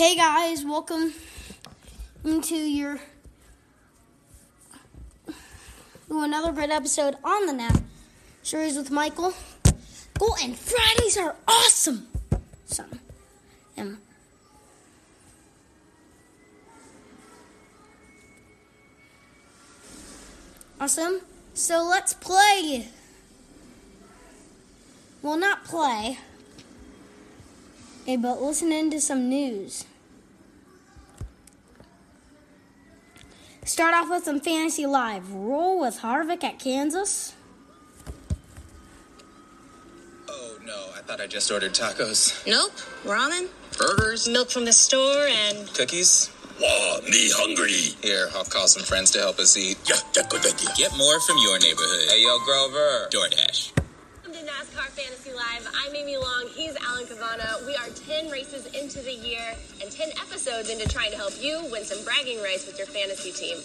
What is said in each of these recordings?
Hey guys, welcome into your to another great episode on the Nap series with Michael. Go and Fridays are awesome. Son, um, awesome. So let's play. Well, not play. Okay, but listen into some news. Start off with some fantasy live. Roll with Harvick at Kansas. Oh no, I thought I just ordered tacos. Nope. Ramen, Burgers? milk from the store, and Cookies? Wow, me hungry. Here, I'll call some friends to help us eat. Yeah, yeah, good idea. Get more from your neighborhood. Hey yo, Grover. DoorDash. Welcome to NASCAR Fantasy Live. I'm Amy Long. He's Alan Cavanna. We are 10 races into the year and 10 episodes into trying to help you win some bragging rights with your fantasy team.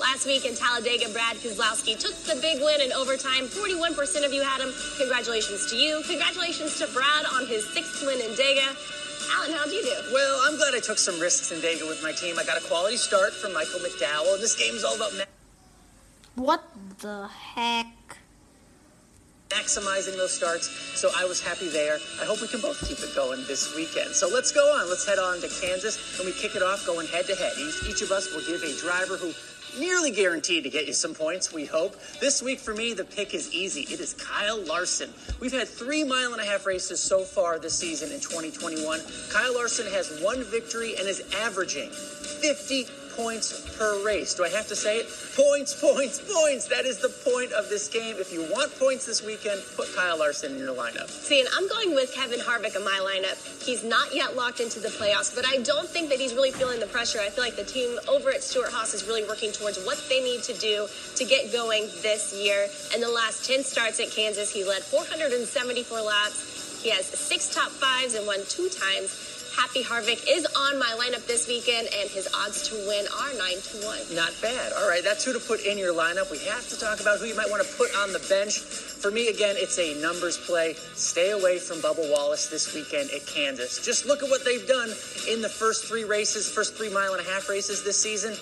Last week in Talladega, Brad Keselowski took the big win in overtime. 41% of you had him. Congratulations to you. Congratulations to Brad on his sixth win in Dega. Alan, how'd you do? Well, I'm glad I took some risks in Dega with my team. I got a quality start from Michael McDowell. This game's all about ma- What the heck? Maximizing those starts, so I was happy there. I hope we can both keep it going this weekend. So let's go on. Let's head on to Kansas, and we kick it off going head to head. Each, of us will give a driver who nearly guaranteed to get you some points, we hope. This week for me, the pick is easy. It is Kyle Larson. We've had three mile and a half races so far this season in 2021. Kyle Larson has one victory and is averaging 50 points per race. Do I have to say it? Points, points, points. That is the point of this game. If you want points this weekend, put Kyle Larson in your lineup. See, and I'm going with Kevin Harvick in my lineup. He's not yet locked into the playoffs, but I don't think that he's really feeling the pressure. I feel like the team over at Stewart-Haas is really working towards what they need to do to get going this year. In the last 10 starts at Kansas, he led 474 laps. He has six top fives and won two times. Happy Harvick is on my lineup this weekend, and his odds to win are 9 to 1. Not bad. All right, that's who to put in your lineup. We have to talk about who you might want to put on the bench. For me, again, it's a numbers play. Stay away from Bubba Wallace this weekend at Kansas. Just look at what they've done in the first three races, first three mile and a half races this season.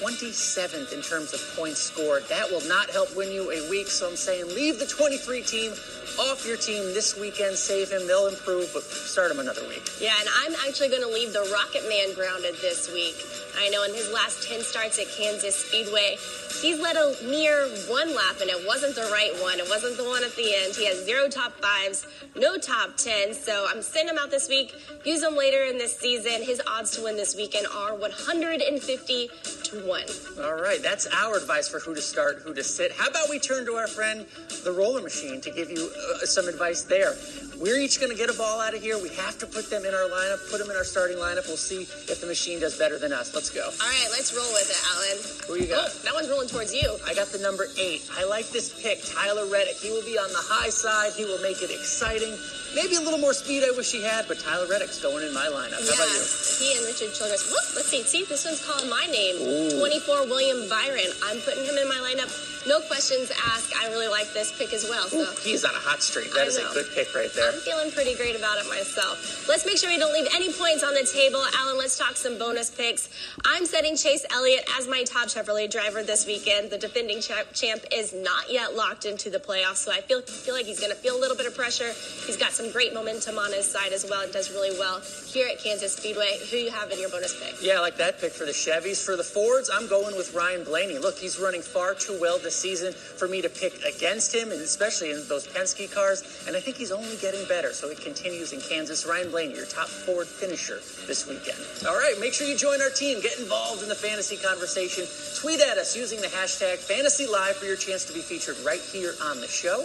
27th in terms of points scored. That will not help win you a week, so I'm saying leave the 23 team off your team this weekend. Save him. They'll improve, but start him another week. Yeah, and I'm actually going to leave the Rocket Man grounded this week. I know in his last 10 starts at Kansas Speedway, he's led a mere one lap, and it wasn't the right one. It wasn't the one at the end. He has zero top fives, no top 10. So I'm sending him out this week. Use him later in this season. His odds to win this weekend are 150 to 1. All right, that's our advice for who to start, who to sit. How about we turn to our friend, the roller machine, to give you uh, some advice there? We're each going to get a ball out of here. We have to put them in our lineup, put them in our starting lineup. We'll see if the machine does better than us. Let's go. All right, let's roll with it, Alan. Who you got? Oh, that one's rolling towards you. I got the number eight. I like this pick, Tyler Reddick. He will be on the high side. He will make it exciting. Maybe a little more speed I wish he had, but Tyler Reddick's going in my lineup. How about you? He and Richard Childress. Whoop, let's see. See, this one's calling my name. 24 William Byron. I'm putting him in my lineup. No questions asked. I really like this pick as well. So Ooh, he's on a hot streak. That I is a good pick right there. I'm feeling pretty great about it myself. Let's make sure we don't leave any points on the table. Alan, let's talk some bonus picks. I'm setting Chase Elliott as my top Chevrolet driver this weekend. The defending cha- champ is not yet locked into the playoffs, so I feel feel like he's going to feel a little bit of pressure. He's got some great momentum on his side as well. and does really well here at Kansas Speedway. Who you have in your bonus pick? Yeah, I like that pick for the Chevys. For the Fords, I'm going with Ryan Blaney. Look, he's running far too well this season for me to pick against him, and especially in those Penske cars. And I think he's only getting better, so it continues in Kansas. Ryan Blaney, your top Ford finisher this weekend. All right, make sure you join our team. Get involved in the fantasy conversation. Tweet at us using the hashtag FantasyLive for your chance to be featured right here on the show.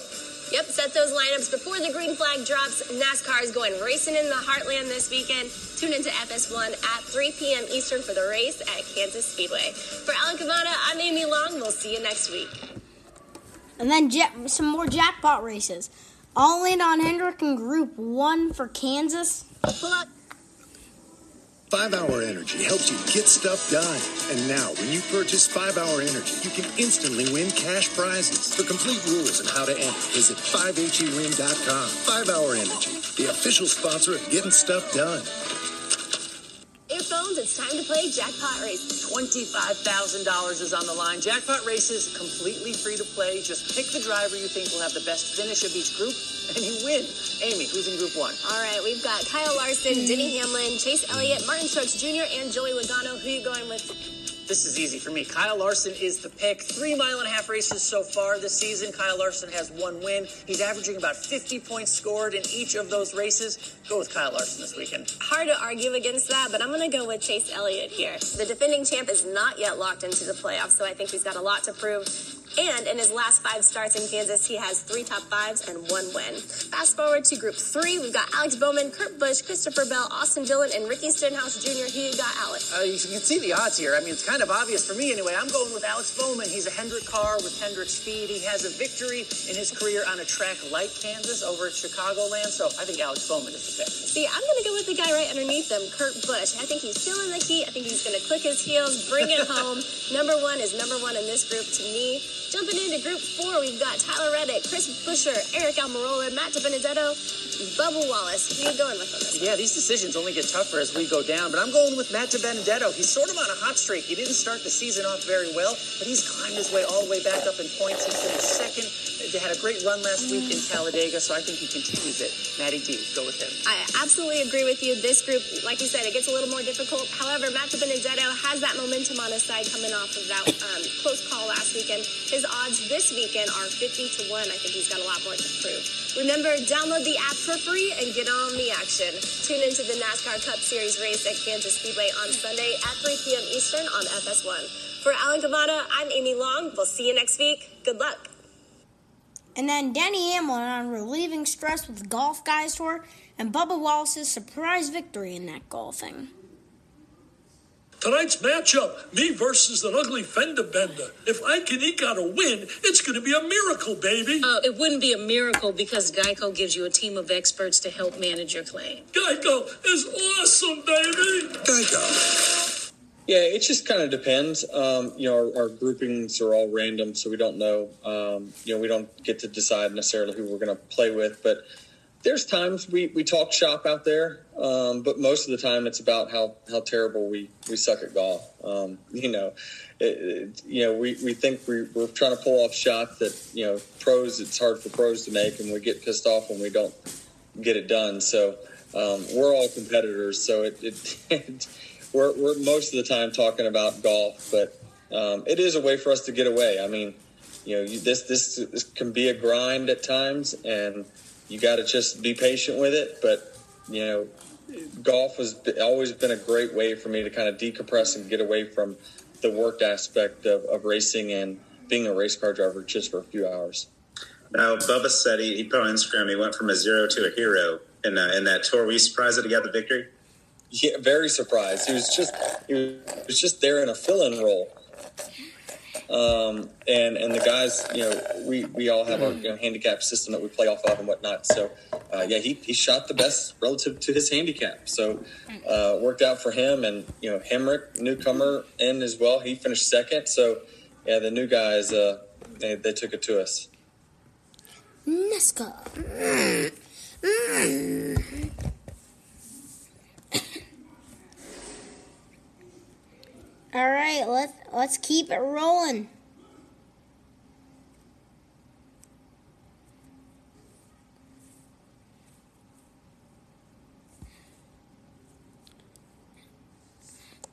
Yep, set those lineups before the green flag drops. NASCAR is going racing in the Heartland this weekend. Tune into FS1 at 3 p.m. Eastern for the race at Kansas Speedway. For Alan Cavanna, I'm Amy Long. We'll see you next week. And then jet, some more jackpot races. All in on Hendrick in Group 1 for Kansas. Pull out. Five Hour Energy helps you get stuff done. And now, when you purchase Five Hour Energy, you can instantly win cash prizes. For complete rules and how to enter, visit 5hewin.com. Five Hour Energy, the official sponsor of getting stuff done. It's time to play Jackpot Race. $25,000 is on the line. Jackpot races completely free to play. Just pick the driver you think will have the best finish of each group, and you win. Amy, who's in group one? All right, we've got Kyle Larson, Denny Hamlin, Chase Elliott, Martin Truex Jr., and Joey Logano. Who are you going with? This is easy for me. Kyle Larson is the pick. Three mile and a half races so far this season. Kyle Larson has one win. He's averaging about 50 points scored in each of those races. Go with Kyle Larson this weekend. Hard to argue against that, but I'm going to go with Chase Elliott here. The defending champ is not yet locked into the playoffs, so I think he's got a lot to prove. And in his last five starts in Kansas, he has three top fives and one win. Fast forward to Group Three, we've got Alex Bowman, Kurt Busch, Christopher Bell, Austin Dillon, and Ricky Stenhouse Jr. Who you got, Alex? Uh, you can see the odds here. I mean, it's kind of obvious for me anyway. I'm going with Alex Bowman. He's a Hendrick car with Hendrick speed. He has a victory in his career on a track like Kansas over at Chicagoland. So I think Alex Bowman is the pick. See, I'm going to go with the guy right underneath them, Kurt Busch. I think he's feeling the heat. I think he's going to click his heels, bring it home. number one is number one in this group to me. Jumping into Group Four, we've got Tyler Reddick, Chris Buescher, Eric Almirola, Matt DiBenedetto, Bubba Wallace. Who you going with on this? Yeah, these decisions only get tougher as we go down, but I'm going with Matt DiBenedetto. He's sort of on a hot streak. He didn't start the season off very well, but he's climbed his way all the way back up in points. He's finished second. They had a great run last week in Talladega, so I think he continues it. Matty D, go with him. I absolutely agree with you. This group, like you said, it gets a little more difficult. However, Matt DiBenedetto has that momentum on his side coming off of that um, close call last weekend. His odds this weekend are 50 to 1. I think he's got a lot more to prove. Remember, download the app for free and get on the action. Tune into the NASCAR Cup Series race at Kansas Speedway on Sunday at 3 p.m. Eastern on FS1. For Alan Cavanna, I'm Amy Long. We'll see you next week. Good luck. And then Denny Hamlin on relieving stress with the Golf Guys Tour, and Bubba Wallace's surprise victory in that golfing. Tonight's matchup, me versus an ugly fender bender. If I can eke out a win, it's going to be a miracle, baby. Uh, it wouldn't be a miracle because Geico gives you a team of experts to help manage your claim. Geico is awesome, baby. Geico. Yeah, it just kind of depends. Um, you know, our, our, groupings are all random, so we don't know. Um, you know, we don't get to decide necessarily who we're going to play with, but there's times we, we talk shop out there, um, but most of the time it's about how, how terrible we, we suck at golf. Um, you know, it, it, you know, we, we think we, we're trying to pull off shots that, you know, pros, it's hard for pros to make and we get pissed off when we don't get it done. So, um, we're all competitors. So it, it we're, we're most of the time talking about golf, but, um, it is a way for us to get away. I mean, you know, you, this, this, this can be a grind at times and, you got to just be patient with it. But you know, golf has always been a great way for me to kind of decompress and get away from the work aspect of, of racing and being a race car driver just for a few hours. Now, Bubba said he, he put on Instagram he went from a zero to a hero in, uh, in that tour. Were you surprised that he got the victory? Yeah, very surprised. He was just he was just there in a fill-in role. Um, and and the guys, you know, we, we all have our you know, handicap system that we play off of and whatnot. So, uh, yeah, he, he shot the best relative to his handicap. So, uh, worked out for him. And you know, Hemrick, newcomer, in as well. He finished second. So, yeah, the new guys, uh, they, they took it to us. NASCAR. All right, let's let's keep it rolling.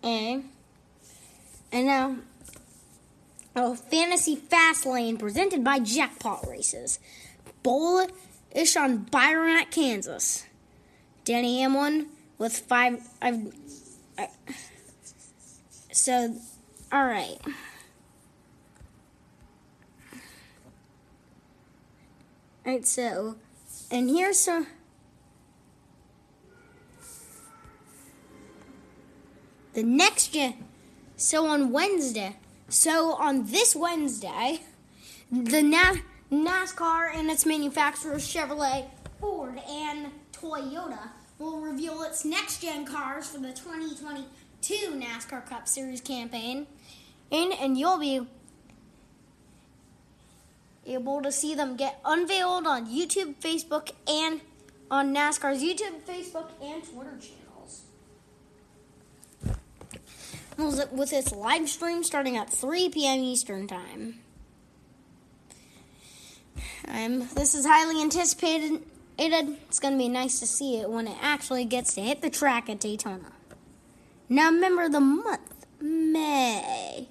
And and now a fantasy fast lane presented by Jackpot Races. Bullish on Byron at Kansas. Denny Hamlin with five. I've, I, so, all right. All right, so, and here's some. The next gen. So on Wednesday. So on this Wednesday, the Na- NASCAR and its manufacturers Chevrolet, Ford, and Toyota will reveal its next gen cars for the 2020 two NASCAR Cup Series campaign, and, and you'll be able to see them get unveiled on YouTube, Facebook, and on NASCAR's YouTube, Facebook, and Twitter channels. with its live stream starting at 3 p.m. Eastern Time. Um, this is highly anticipated. It's going to be nice to see it when it actually gets to hit the track at Daytona. Now, remember the month, May.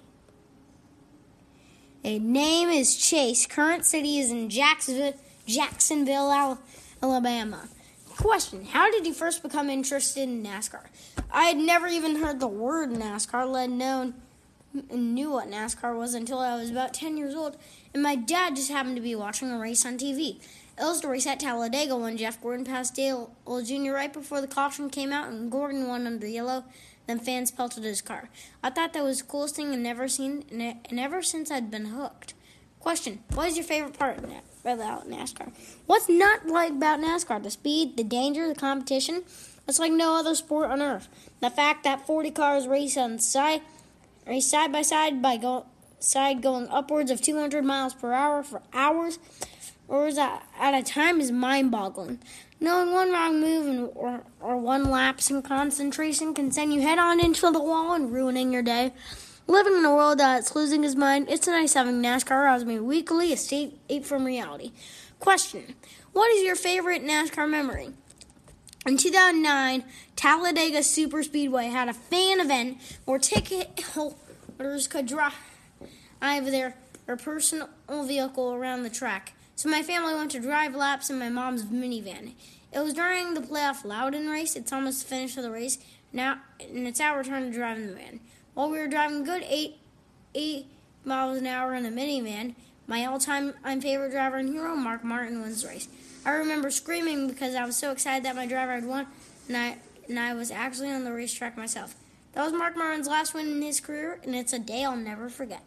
A name is Chase. Current city is in Jacksonville, Jacksonville, Alabama. Question How did you first become interested in NASCAR? I had never even heard the word NASCAR, let alone knew what NASCAR was until I was about 10 years old, and my dad just happened to be watching a race on TV. It was the race at Talladega when Jeff Gordon passed Dale Jr. right before the caution came out, and Gordon won under yellow. Then fans pelted his car. I thought that was the coolest thing I'd never seen, and ever since I'd been hooked. Question: What is your favorite part about NASCAR? What's not like about NASCAR? The speed, the danger, the competition. It's like no other sport on earth. The fact that 40 cars race on side, race side by side by go, side going upwards of 200 miles per hour for hours, or is that at a time is mind-boggling. Knowing one wrong move and, or, or one lapse in concentration can send you head on into the wall and ruining your day. Living in a world that's losing his mind, it's nice having NASCAR as me weekly escape from reality. Question What is your favorite NASCAR memory? In 2009, Talladega Superspeedway had a fan event where ticket holders could drive their, their personal vehicle around the track. So my family went to drive laps in my mom's minivan. It was during the playoff Loudon race. It's almost finished of the race now, and it's our turn to drive in the van. While we were driving good eight eight miles an hour in the minivan, my all-time I'm favorite driver and hero, Mark Martin, wins the race. I remember screaming because I was so excited that my driver had won, and I and I was actually on the racetrack myself. That was Mark Martin's last win in his career, and it's a day I'll never forget.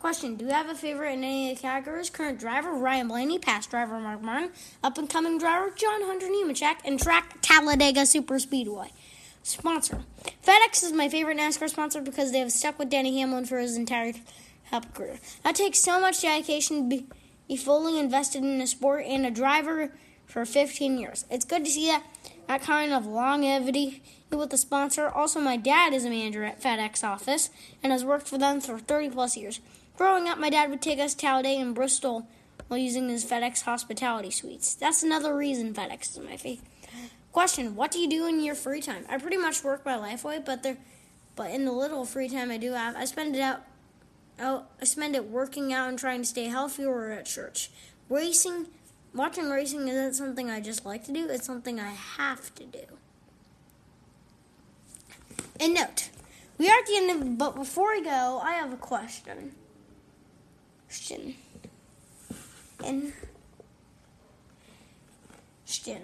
Question Do you have a favorite in any of the categories? Current driver Ryan Blaney, past driver Mark Martin, up and coming driver John Hunter Nemechek, and track Talladega Super Speedway. Sponsor FedEx is my favorite NASCAR sponsor because they have stuck with Denny Hamlin for his entire career. That takes so much dedication to be fully invested in a sport and a driver for 15 years. It's good to see that, that kind of longevity with the sponsor. Also, my dad is a manager at FedEx office and has worked for them for 30 plus years. Growing up, my dad would take us to Talladega and Bristol while using his FedEx hospitality suites. That's another reason FedEx is my favorite. Question: What do you do in your free time? I pretty much work my life away, but there, but in the little free time I do have, I spend it out. Oh, I spend it working out and trying to stay healthy or at church. Racing, watching racing isn't something I just like to do. It's something I have to do. And note, we are at the end of, but before we go, I have a question question. And question.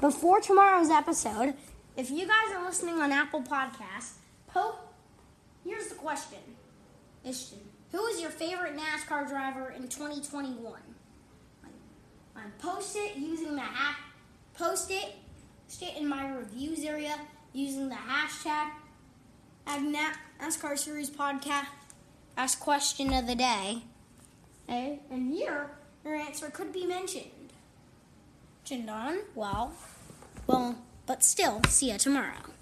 Before tomorrow's episode, if you guys are listening on Apple Podcasts, po- here's the question. Question. Who is your favorite NASCAR driver in 2021? And post it using the app. Post it, post in my reviews area using the hashtag NASCAR Series Podcast ask question of the day. Okay? And here, your answer could be mentioned. On, well, well, but still, see you tomorrow.